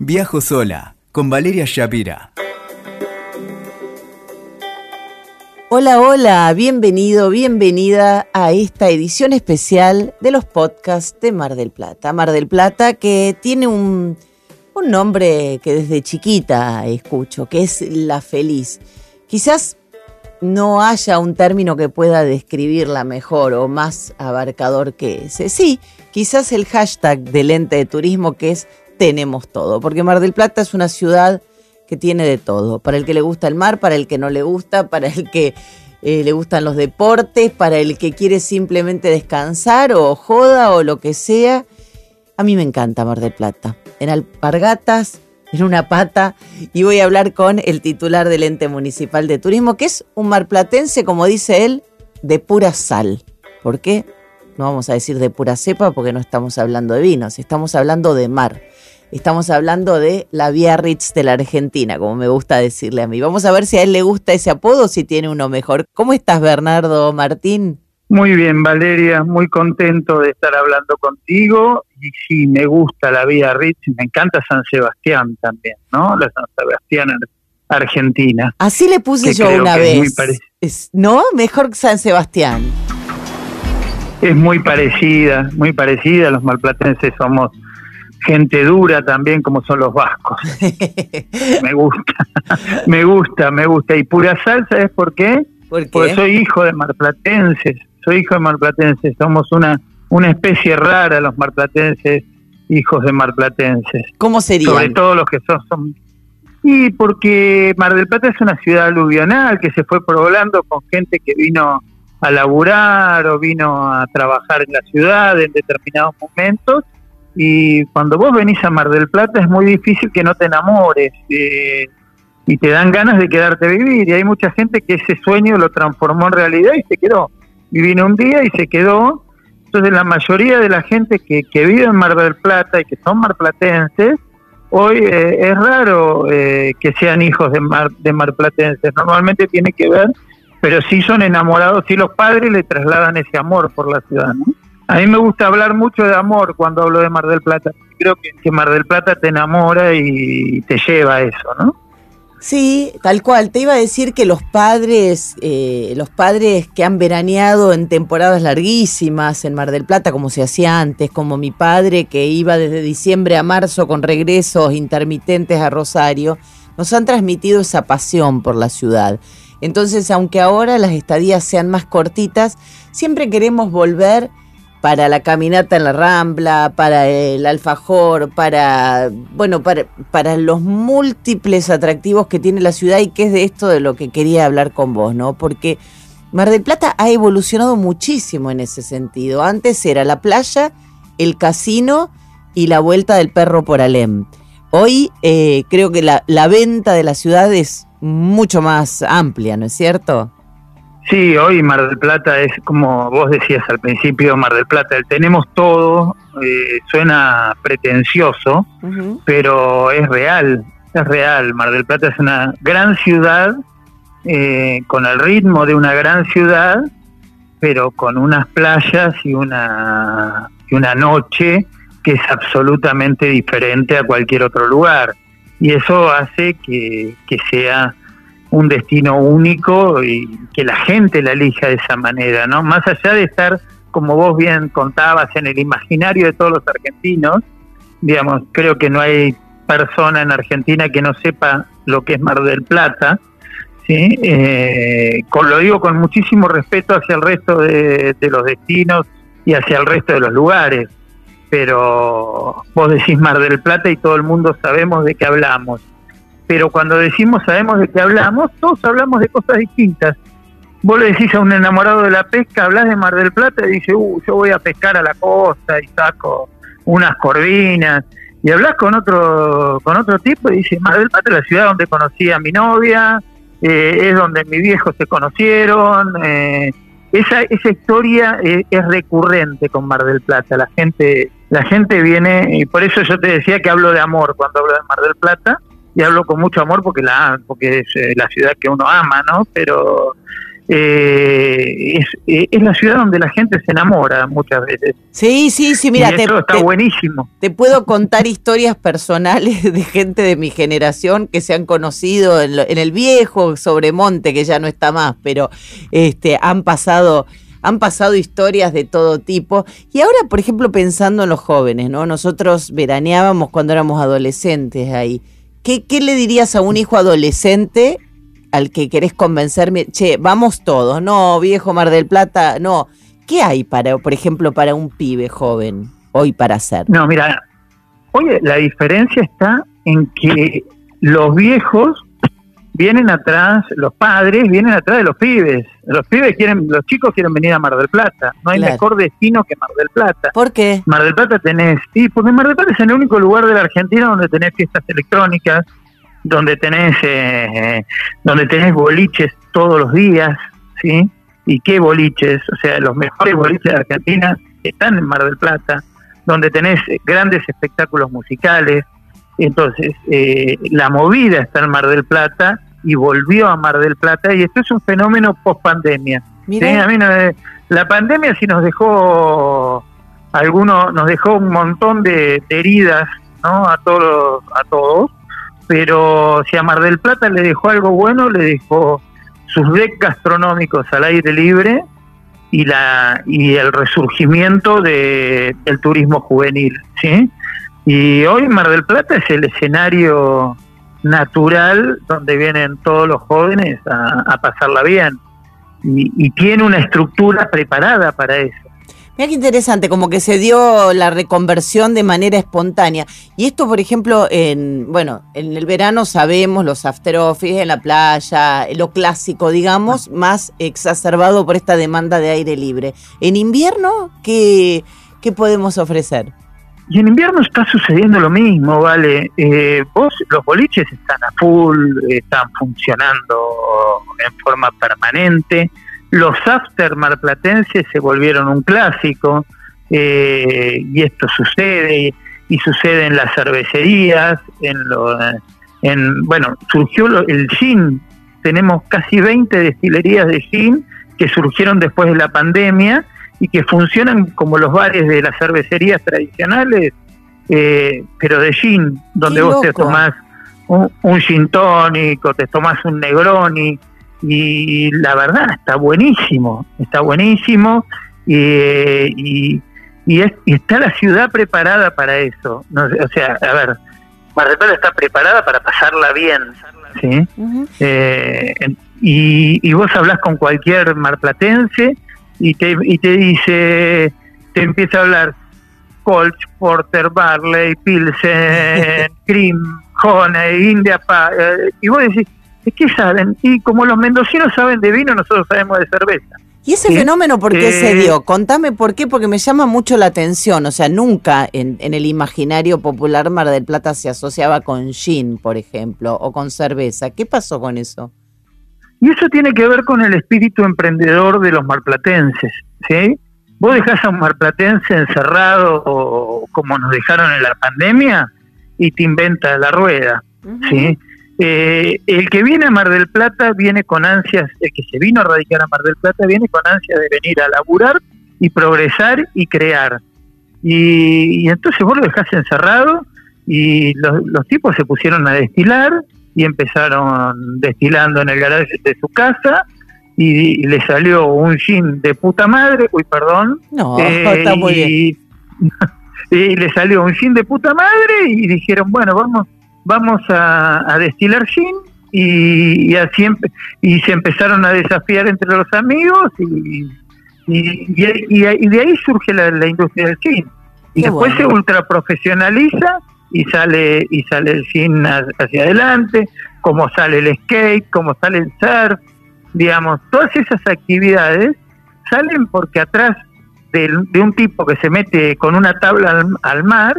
Viajo sola con Valeria Shapira. Hola, hola, bienvenido, bienvenida a esta edición especial de los podcasts de Mar del Plata. Mar del Plata que tiene un, un nombre que desde chiquita escucho, que es La Feliz. Quizás no haya un término que pueda describirla mejor o más abarcador que ese. Sí, quizás el hashtag del ente de turismo que es tenemos todo, porque Mar del Plata es una ciudad que tiene de todo, para el que le gusta el mar, para el que no le gusta, para el que eh, le gustan los deportes, para el que quiere simplemente descansar o joda o lo que sea. A mí me encanta Mar del Plata. En alpargatas, en una pata, y voy a hablar con el titular del ente municipal de turismo, que es un marplatense, como dice él, de pura sal. ¿Por qué? No vamos a decir de pura cepa porque no estamos hablando de vinos, estamos hablando de mar. Estamos hablando de la Biarritz de la Argentina, como me gusta decirle a mí. Vamos a ver si a él le gusta ese apodo o si tiene uno mejor. ¿Cómo estás, Bernardo Martín? Muy bien, Valeria, muy contento de estar hablando contigo. Y sí, me gusta la Biarritz, me encanta San Sebastián también, ¿no? La San Sebastián Argentina. Así le puse yo una vez. ¿No? Mejor que San Sebastián. Es muy parecida, muy parecida. Los malplatenses somos gente dura también como son los vascos. me gusta, me gusta, me gusta. Y pura sal, ¿sabes por qué? Porque soy hijo de marplatenses, soy hijo de marplatenses, somos una, una especie rara los marplatenses, hijos de marplatenses. ¿Cómo sería? Sobre todo los que son, son... Y porque Mar del Plata es una ciudad aluvional que se fue poblando con gente que vino a laburar o vino a trabajar en la ciudad en determinados momentos y cuando vos venís a Mar del Plata es muy difícil que no te enamores eh, y te dan ganas de quedarte vivir. Y hay mucha gente que ese sueño lo transformó en realidad y se quedó. Y vino un día y se quedó. Entonces la mayoría de la gente que, que vive en Mar del Plata y que son marplatenses, hoy eh, es raro eh, que sean hijos de, mar, de marplatenses. Normalmente tiene que ver, pero sí son enamorados, sí los padres le trasladan ese amor por la ciudad. ¿no? A mí me gusta hablar mucho de amor cuando hablo de Mar del Plata. Creo que, Mar del Plata te enamora y te lleva a eso, ¿no? Sí, tal cual. Te iba a decir que los padres, eh, los padres que han veraneado en temporadas larguísimas en Mar del Plata, como se hacía antes, como mi padre que iba desde diciembre a marzo con regresos intermitentes a Rosario, nos han transmitido esa pasión por la ciudad. Entonces, aunque ahora las estadías sean más cortitas, siempre queremos volver para la caminata en la Rambla, para el alfajor, para bueno, para, para los múltiples atractivos que tiene la ciudad y que es de esto de lo que quería hablar con vos, ¿no? Porque Mar del Plata ha evolucionado muchísimo en ese sentido. Antes era la playa, el casino y la vuelta del perro por Alem. Hoy eh, creo que la, la venta de la ciudad es mucho más amplia, ¿no es cierto? Sí, hoy Mar del Plata es como vos decías al principio, Mar del Plata, el tenemos todo, eh, suena pretencioso, pero es real, es real. Mar del Plata es una gran ciudad, eh, con el ritmo de una gran ciudad, pero con unas playas y una, y una noche que es absolutamente diferente a cualquier otro lugar. Y eso hace que, que sea un destino único y que la gente la elija de esa manera, ¿no? Más allá de estar, como vos bien contabas, en el imaginario de todos los argentinos, digamos, creo que no hay persona en Argentina que no sepa lo que es Mar del Plata, ¿sí? Eh, con, lo digo con muchísimo respeto hacia el resto de, de los destinos y hacia el resto de los lugares, pero vos decís Mar del Plata y todo el mundo sabemos de qué hablamos pero cuando decimos sabemos de qué hablamos, todos hablamos de cosas distintas. Vos le decís a un enamorado de la pesca, hablas de Mar del Plata y dice, uh, yo voy a pescar a la costa y saco unas corvinas. Y hablas con otro con otro tipo y dice, Mar del Plata es la ciudad donde conocí a mi novia, eh, es donde mis viejos se conocieron. Eh, esa, esa historia eh, es recurrente con Mar del Plata. La gente, la gente viene, y por eso yo te decía que hablo de amor cuando hablo de Mar del Plata, y hablo con mucho amor porque la porque es eh, la ciudad que uno ama, ¿no? Pero eh, es, es, la ciudad donde la gente se enamora muchas veces. Sí, sí, sí, mira, y eso está buenísimo. Te puedo contar historias personales de gente de mi generación que se han conocido en, en el viejo Sobremonte, que ya no está más, pero este, han pasado han pasado historias de todo tipo. Y ahora, por ejemplo, pensando en los jóvenes, ¿no? Nosotros veraneábamos cuando éramos adolescentes ahí. ¿Qué, qué le dirías a un hijo adolescente al que querés convencerme? Che, vamos todos, no, viejo Mar del Plata, no. ¿Qué hay para, por ejemplo, para un pibe joven hoy para hacer? No, mira, oye, la diferencia está en que los viejos vienen atrás, los padres vienen atrás de los pibes. Los pibes quieren, los chicos quieren venir a Mar del Plata. No hay mejor destino que Mar del Plata. ¿Por qué? Mar del Plata tenés, y porque Mar del Plata es el único lugar de la Argentina donde tenés fiestas electrónicas, donde tenés, eh, donde tenés boliches todos los días, ¿sí? ¿Y qué boliches? O sea, los mejores boliches de Argentina están en Mar del Plata, donde tenés grandes espectáculos musicales. Entonces, eh, la movida está en Mar del Plata y volvió a Mar del Plata y esto es un fenómeno post pandemia. la pandemia sí nos dejó algunos nos dejó un montón de, heridas no a todos a todos pero si a Mar del Plata le dejó algo bueno le dejó sus decks gastronómicos al aire libre y la y el resurgimiento de, del turismo juvenil sí y hoy Mar del Plata es el escenario natural donde vienen todos los jóvenes a, pasarla bien. Y, tiene una estructura preparada para eso. Mira qué interesante, como que se dio la reconversión de manera espontánea. Y esto, por ejemplo, en bueno, en el verano sabemos los after office en la playa, lo clásico, digamos, más exacerbado por esta demanda de aire libre. En invierno, ¿qué, qué podemos ofrecer? Y en invierno está sucediendo lo mismo, ¿vale? Eh, vos, los boliches están a full, están funcionando en forma permanente. Los after marplatenses se volvieron un clásico, eh, y esto sucede, y sucede en las cervecerías, en, lo, en bueno, surgió el gin, tenemos casi 20 destilerías de gin que surgieron después de la pandemia, y que funcionan como los bares de las cervecerías tradicionales, eh, pero de gin, donde vos te tomás un, gin tónico, te tomás un negroni, y la verdad está buenísimo, está buenísimo, y, y, está la ciudad preparada para eso. No, o sea, a ver, Mar del Plata está preparada para pasarla bien, ¿sí? Eh, y, y vos hablas con cualquier marplatense y te, y te dice, te empieza a hablar Colch, Porter, Barley, Pilsen, Cream, Honey, India Pa, eh, y vos decís, ¿de qué saben? Y como los mendocinos saben de vino, nosotros sabemos de cerveza. ¿Y ese fenómeno por qué se eh, dio? Contame por qué, porque me llama mucho la atención. O sea, nunca en, en, el imaginario popular Mar del Plata se asociaba con gin, por ejemplo, o con cerveza. ¿Qué pasó con eso? Y eso tiene que ver con el espíritu emprendedor de los marplatenses, ¿sí? Vos dejás a un marplatense encerrado o como nos dejaron en la pandemia y te inventa la rueda, ¿sí? Eh, el que viene a Mar del Plata viene con ansias, el que se vino a radicar a Mar del Plata viene con ansias de venir a laburar y progresar y crear. Y, entonces vos lo dejás encerrado y los, los tipos se pusieron a destilar y empezaron destilando en el garaje de su casa y, le salió un gin de puta madre, uy, perdón. No, está muy y, bien. y le salió un gin de puta madre y dijeron, bueno, vamos vamos a, destilar gin y, así y se empezaron a desafiar entre los amigos y, y, de ahí surge la, industria del gin. Y después se ultra profesionaliza y sale y sale el cine hacia adelante, como sale el skate, como sale el surf, digamos, todas esas actividades salen porque atrás de, un tipo que se mete con una tabla al, mar,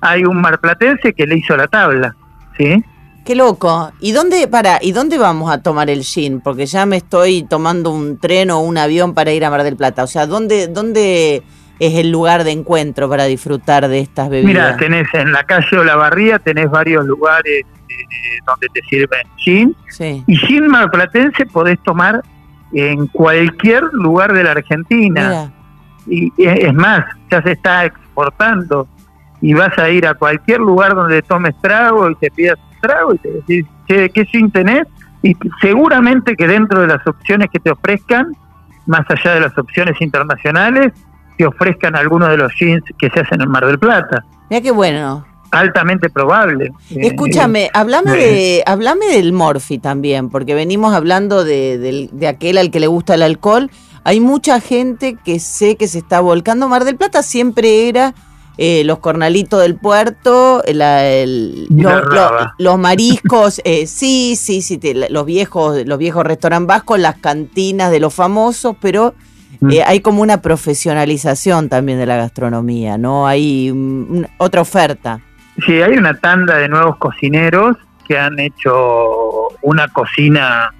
hay un marplatense que le hizo la tabla, ¿sí? Qué loco. ¿Y dónde para y dónde vamos a tomar el gin? Porque ya me estoy tomando un tren o un avión para ir a Mar del Plata. O sea, ¿dónde dónde es el lugar de encuentro para disfrutar de estas bebidas? Mira, tenés en la calle Olavarría, tenés varios lugares eh, donde te sirven gin. Y gin marplatense podés tomar en cualquier lugar de la Argentina. Y es más, ya se está exportando y vas a ir a cualquier lugar donde tomes trago y te pidas trago y te decís, ¿qué sin tenés? Y seguramente que dentro de las opciones que te ofrezcan, más allá de las opciones internacionales, te ofrezcan algunos de los jeans que se hacen en Mar del Plata. Mira qué bueno altamente probable. Eh, Escúchame, eh, hablame, de, hablame del Morphy también, porque venimos hablando de, de, aquel al que le gusta el alcohol. Hay mucha gente que sé que se está volcando. Mar del Plata siempre era eh, los cornalitos del puerto, los mariscos, sí, sí, sí, los viejos, los viejos restaurantes vascos, las cantinas de los famosos, pero mm. hay como una profesionalización también de la gastronomía, ¿no? Hay otra oferta. Sí, hay una tanda de nuevos cocineros que han hecho una cocina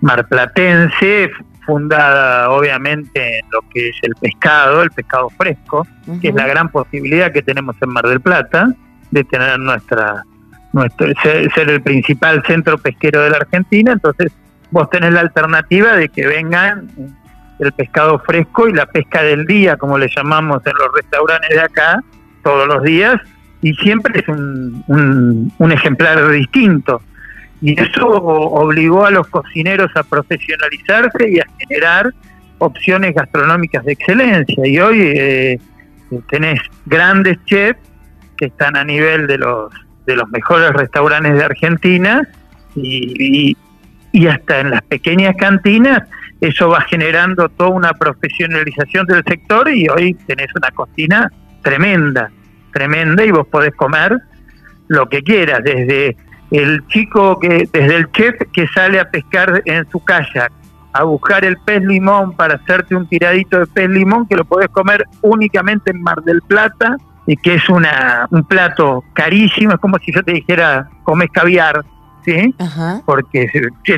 marplatense, fundada obviamente en lo que es el pescado, el pescado fresco, que es la gran posibilidad que tenemos en Mar del Plata de tener nuestra, nuestro, ser, el principal centro pesquero de la Argentina, entonces vos tenés la alternativa de que vengan el pescado fresco y la pesca del día, como le llamamos en los restaurantes de acá, todos los días, y siempre es un, un, ejemplar distinto. Y eso obligó a los cocineros a profesionalizarse y a generar opciones gastronómicas de excelencia. Y hoy eh, tenés grandes chefs que están a nivel de los, de los mejores restaurantes de Argentina y, y hasta en las pequeñas cantinas eso va generando toda una profesionalización del sector y hoy tenés una cocina tremenda tremenda y vos podés comer lo que quieras, desde el chico que, desde el chef que sale a pescar en su kayak, a buscar el pez limón para hacerte un tiradito de pez limón que lo podés comer únicamente en Mar del Plata y que es una, un plato carísimo, es como si yo te dijera comes caviar, ¿sí? Porque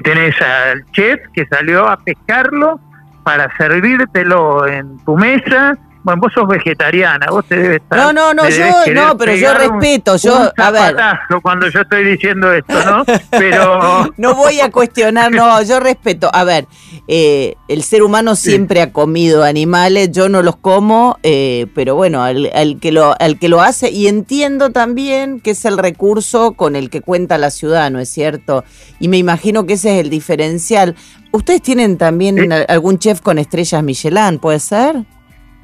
tenés al chef que salió a pescarlo para servírtelo en tu mesa bueno, vos sos vegetariana, vos te debes estar. No, no, no, yo, no, pero yo respeto, yo, a ver. cuando yo estoy diciendo esto, ¿no? Pero. no voy a cuestionar, no, yo respeto. A ver, eh, el ser humano siempre ha comido animales, yo no los como, eh, pero bueno, al, que lo, al que lo hace, y entiendo también que es el recurso con el que cuenta la ciudad, ¿no es cierto? Y me imagino que ese es el diferencial. ¿Ustedes tienen también algún chef con estrellas Michelin, puede ser?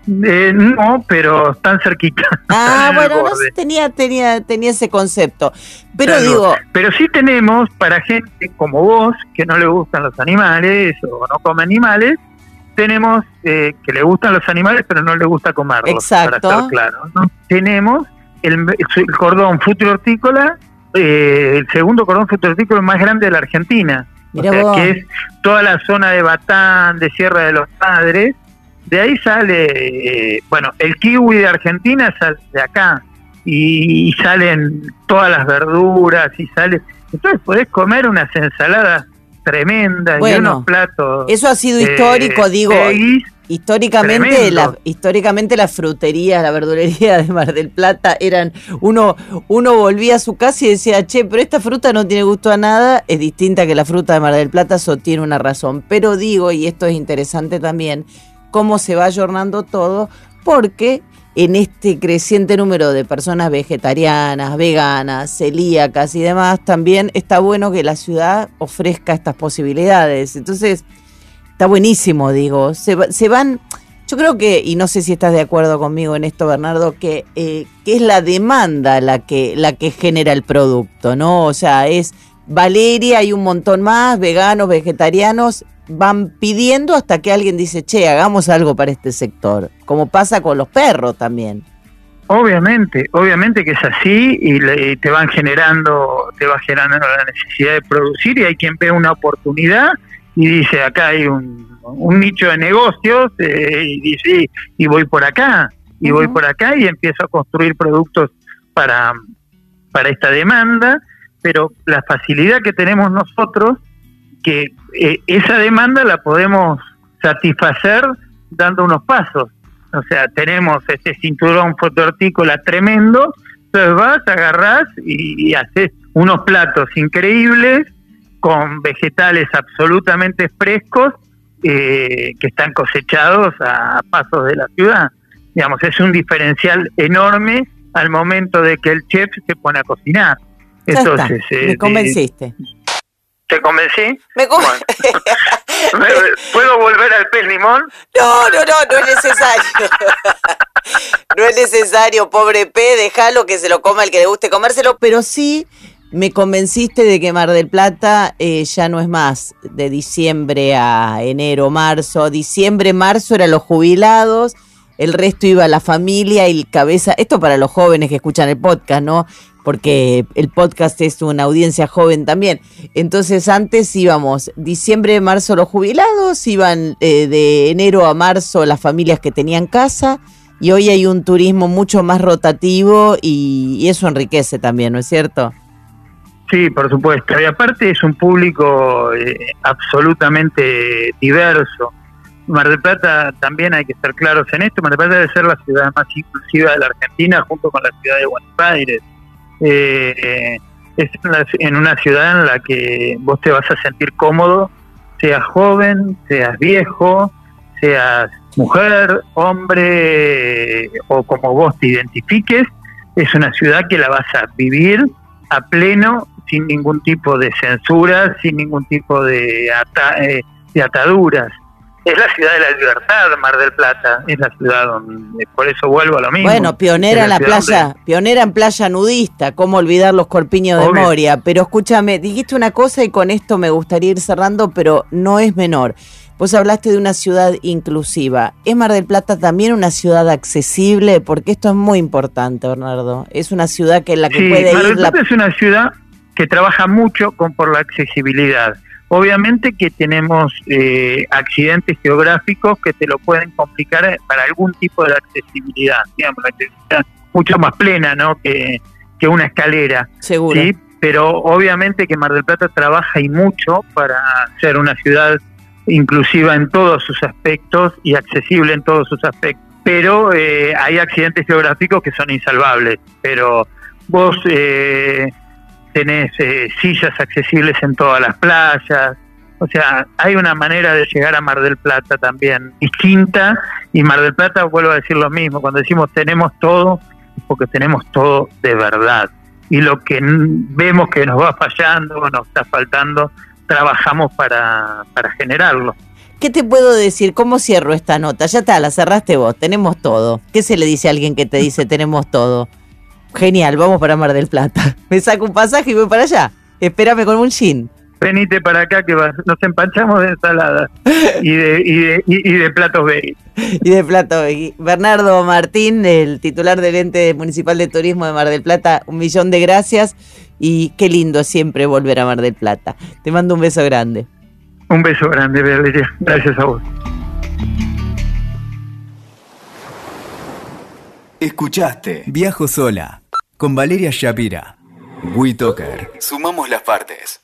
Eh, no, pero están cerquita. Ah, bueno, no, tenía, tenía, tenía ese concepto. Pero digo. Pero sí tenemos para gente como vos, que no le gustan los animales o no come animales, tenemos eh, que le gustan los animales, pero no le gusta comerlos. Exacto. Para estar claro. Tenemos el, cordón futuro hortícola, eh, el segundo cordón futuro hortícola más grande de la Argentina. o sea, que es toda la zona de Batán, de Sierra de los Padres de ahí sale, eh, bueno, el kiwi de Argentina sale de acá y, salen todas las verduras y sale, entonces podés comer unas ensaladas tremendas y unos platos. Eso ha sido histórico, digo. históricamente, la, históricamente las fruterías, la verdulería de Mar del Plata eran uno uno volvía a su casa y decía, che, pero esta fruta no tiene gusto a nada, es distinta que la fruta de Mar del Plata, eso tiene una razón. Pero digo, y esto es interesante también, cómo se va ayornando todo, porque en este creciente número de personas vegetarianas, veganas, celíacas y demás, también está bueno que la ciudad ofrezca estas posibilidades. Entonces, está buenísimo, digo. Se, van, yo creo que, y no sé si estás de acuerdo conmigo en esto, Bernardo, que, eh, que es la demanda la que, la que genera el producto, ¿no? O sea, es Valeria, hay un montón más, veganos, vegetarianos, van pidiendo hasta que alguien dice, che, hagamos algo para este sector, como pasa con los perros también. Obviamente, obviamente que es así y, te van generando, te va generando la necesidad de producir y hay quien ve una oportunidad y dice, acá hay un, nicho de negocios eh, y dice, y voy por acá, y voy por acá y empiezo a construir productos para, para esta demanda, pero la facilidad que tenemos nosotros que eh, esa demanda la podemos satisfacer dando unos pasos. O sea, tenemos este cinturón fotoartícola tremendo, entonces vas, agarrás y, y haces unos platos increíbles con vegetales absolutamente frescos eh, que están cosechados a pasos de la ciudad. Digamos, es un diferencial enorme al momento de que el chef se pone a cocinar. Entonces, me convenciste. ¿Te convencí? Me ¿Puedo volver al pez limón? No, no, no, no es necesario. no es necesario, pobre pez, déjalo que se lo coma el que le guste comérselo, pero sí me convenciste de que Mar del Plata eh, ya no es más de diciembre a enero, marzo. Diciembre, marzo eran los jubilados, el resto iba a la familia y cabeza. Esto para los jóvenes que escuchan el podcast, ¿no? porque el podcast es una audiencia joven también. Entonces antes íbamos diciembre, marzo los jubilados, iban eh, de enero a marzo las familias que tenían casa y hoy hay un turismo mucho más rotativo y, eso enriquece también, ¿no es cierto? Sí, por supuesto. Y aparte es un público eh, absolutamente diverso. Mar del Plata también hay que estar claros en esto. Mar del Plata debe ser la ciudad más inclusiva de la Argentina junto con la ciudad de Buenos Aires eh, es en una ciudad en la que vos te vas a sentir cómodo, seas joven, seas viejo, seas mujer, hombre o como vos te identifiques, es una ciudad que la vas a vivir a pleno, sin ningún tipo de censura, sin ningún tipo de, eh, de ataduras es la ciudad de la libertad, Mar del Plata, es la ciudad donde, por eso vuelvo a lo mismo. Bueno, pionera en la playa, pionera en playa nudista, cómo olvidar los corpiños de Moria, pero escúchame, dijiste una cosa y con esto me gustaría ir cerrando, pero no es menor. Vos hablaste de una ciudad inclusiva. ¿Es Mar del Plata también una ciudad accesible? Porque esto es muy importante, Bernardo. Es una ciudad que en la que puede Mar del Plata es una ciudad que trabaja mucho con por la accesibilidad Obviamente que tenemos eh, accidentes geográficos que te lo pueden complicar para algún tipo de accesibilidad, digamos, la accesibilidad mucho más plena ¿no? que, que una escalera. Seguro. ¿sí? Pero obviamente que Mar del Plata trabaja y mucho para ser una ciudad inclusiva en todos sus aspectos y accesible en todos sus aspectos. Pero eh, hay accidentes geográficos que son insalvables. Pero vos eh, tenés eh, sillas accesibles en todas las playas, o sea, hay una manera de llegar a Mar del Plata también distinta y Mar del Plata, vuelvo a decir lo mismo, cuando decimos tenemos todo, es porque tenemos todo de verdad. Y lo que vemos que nos va fallando o nos está faltando, trabajamos para, para generarlo. ¿Qué te puedo decir? ¿Cómo cierro esta nota? Ya está, la cerraste vos, tenemos todo. ¿Qué se le dice a alguien que te dice tenemos todo? Genial, vamos para Mar del Plata. Me saco un pasaje y voy para allá. Espérame con un gin. Venite para acá que nos empanchamos de ensalada y de, y de, y, de platos veggie. Y de platos veggie. Bernardo Martín, el titular del ente municipal de turismo de Mar del Plata, un millón de gracias y qué lindo siempre volver a Mar del Plata. Te mando un beso grande. Un beso grande, Valeria. Gracias a vos. Escuchaste Viajo Sola con Valeria Shapira. WeToker. Sumamos las partes.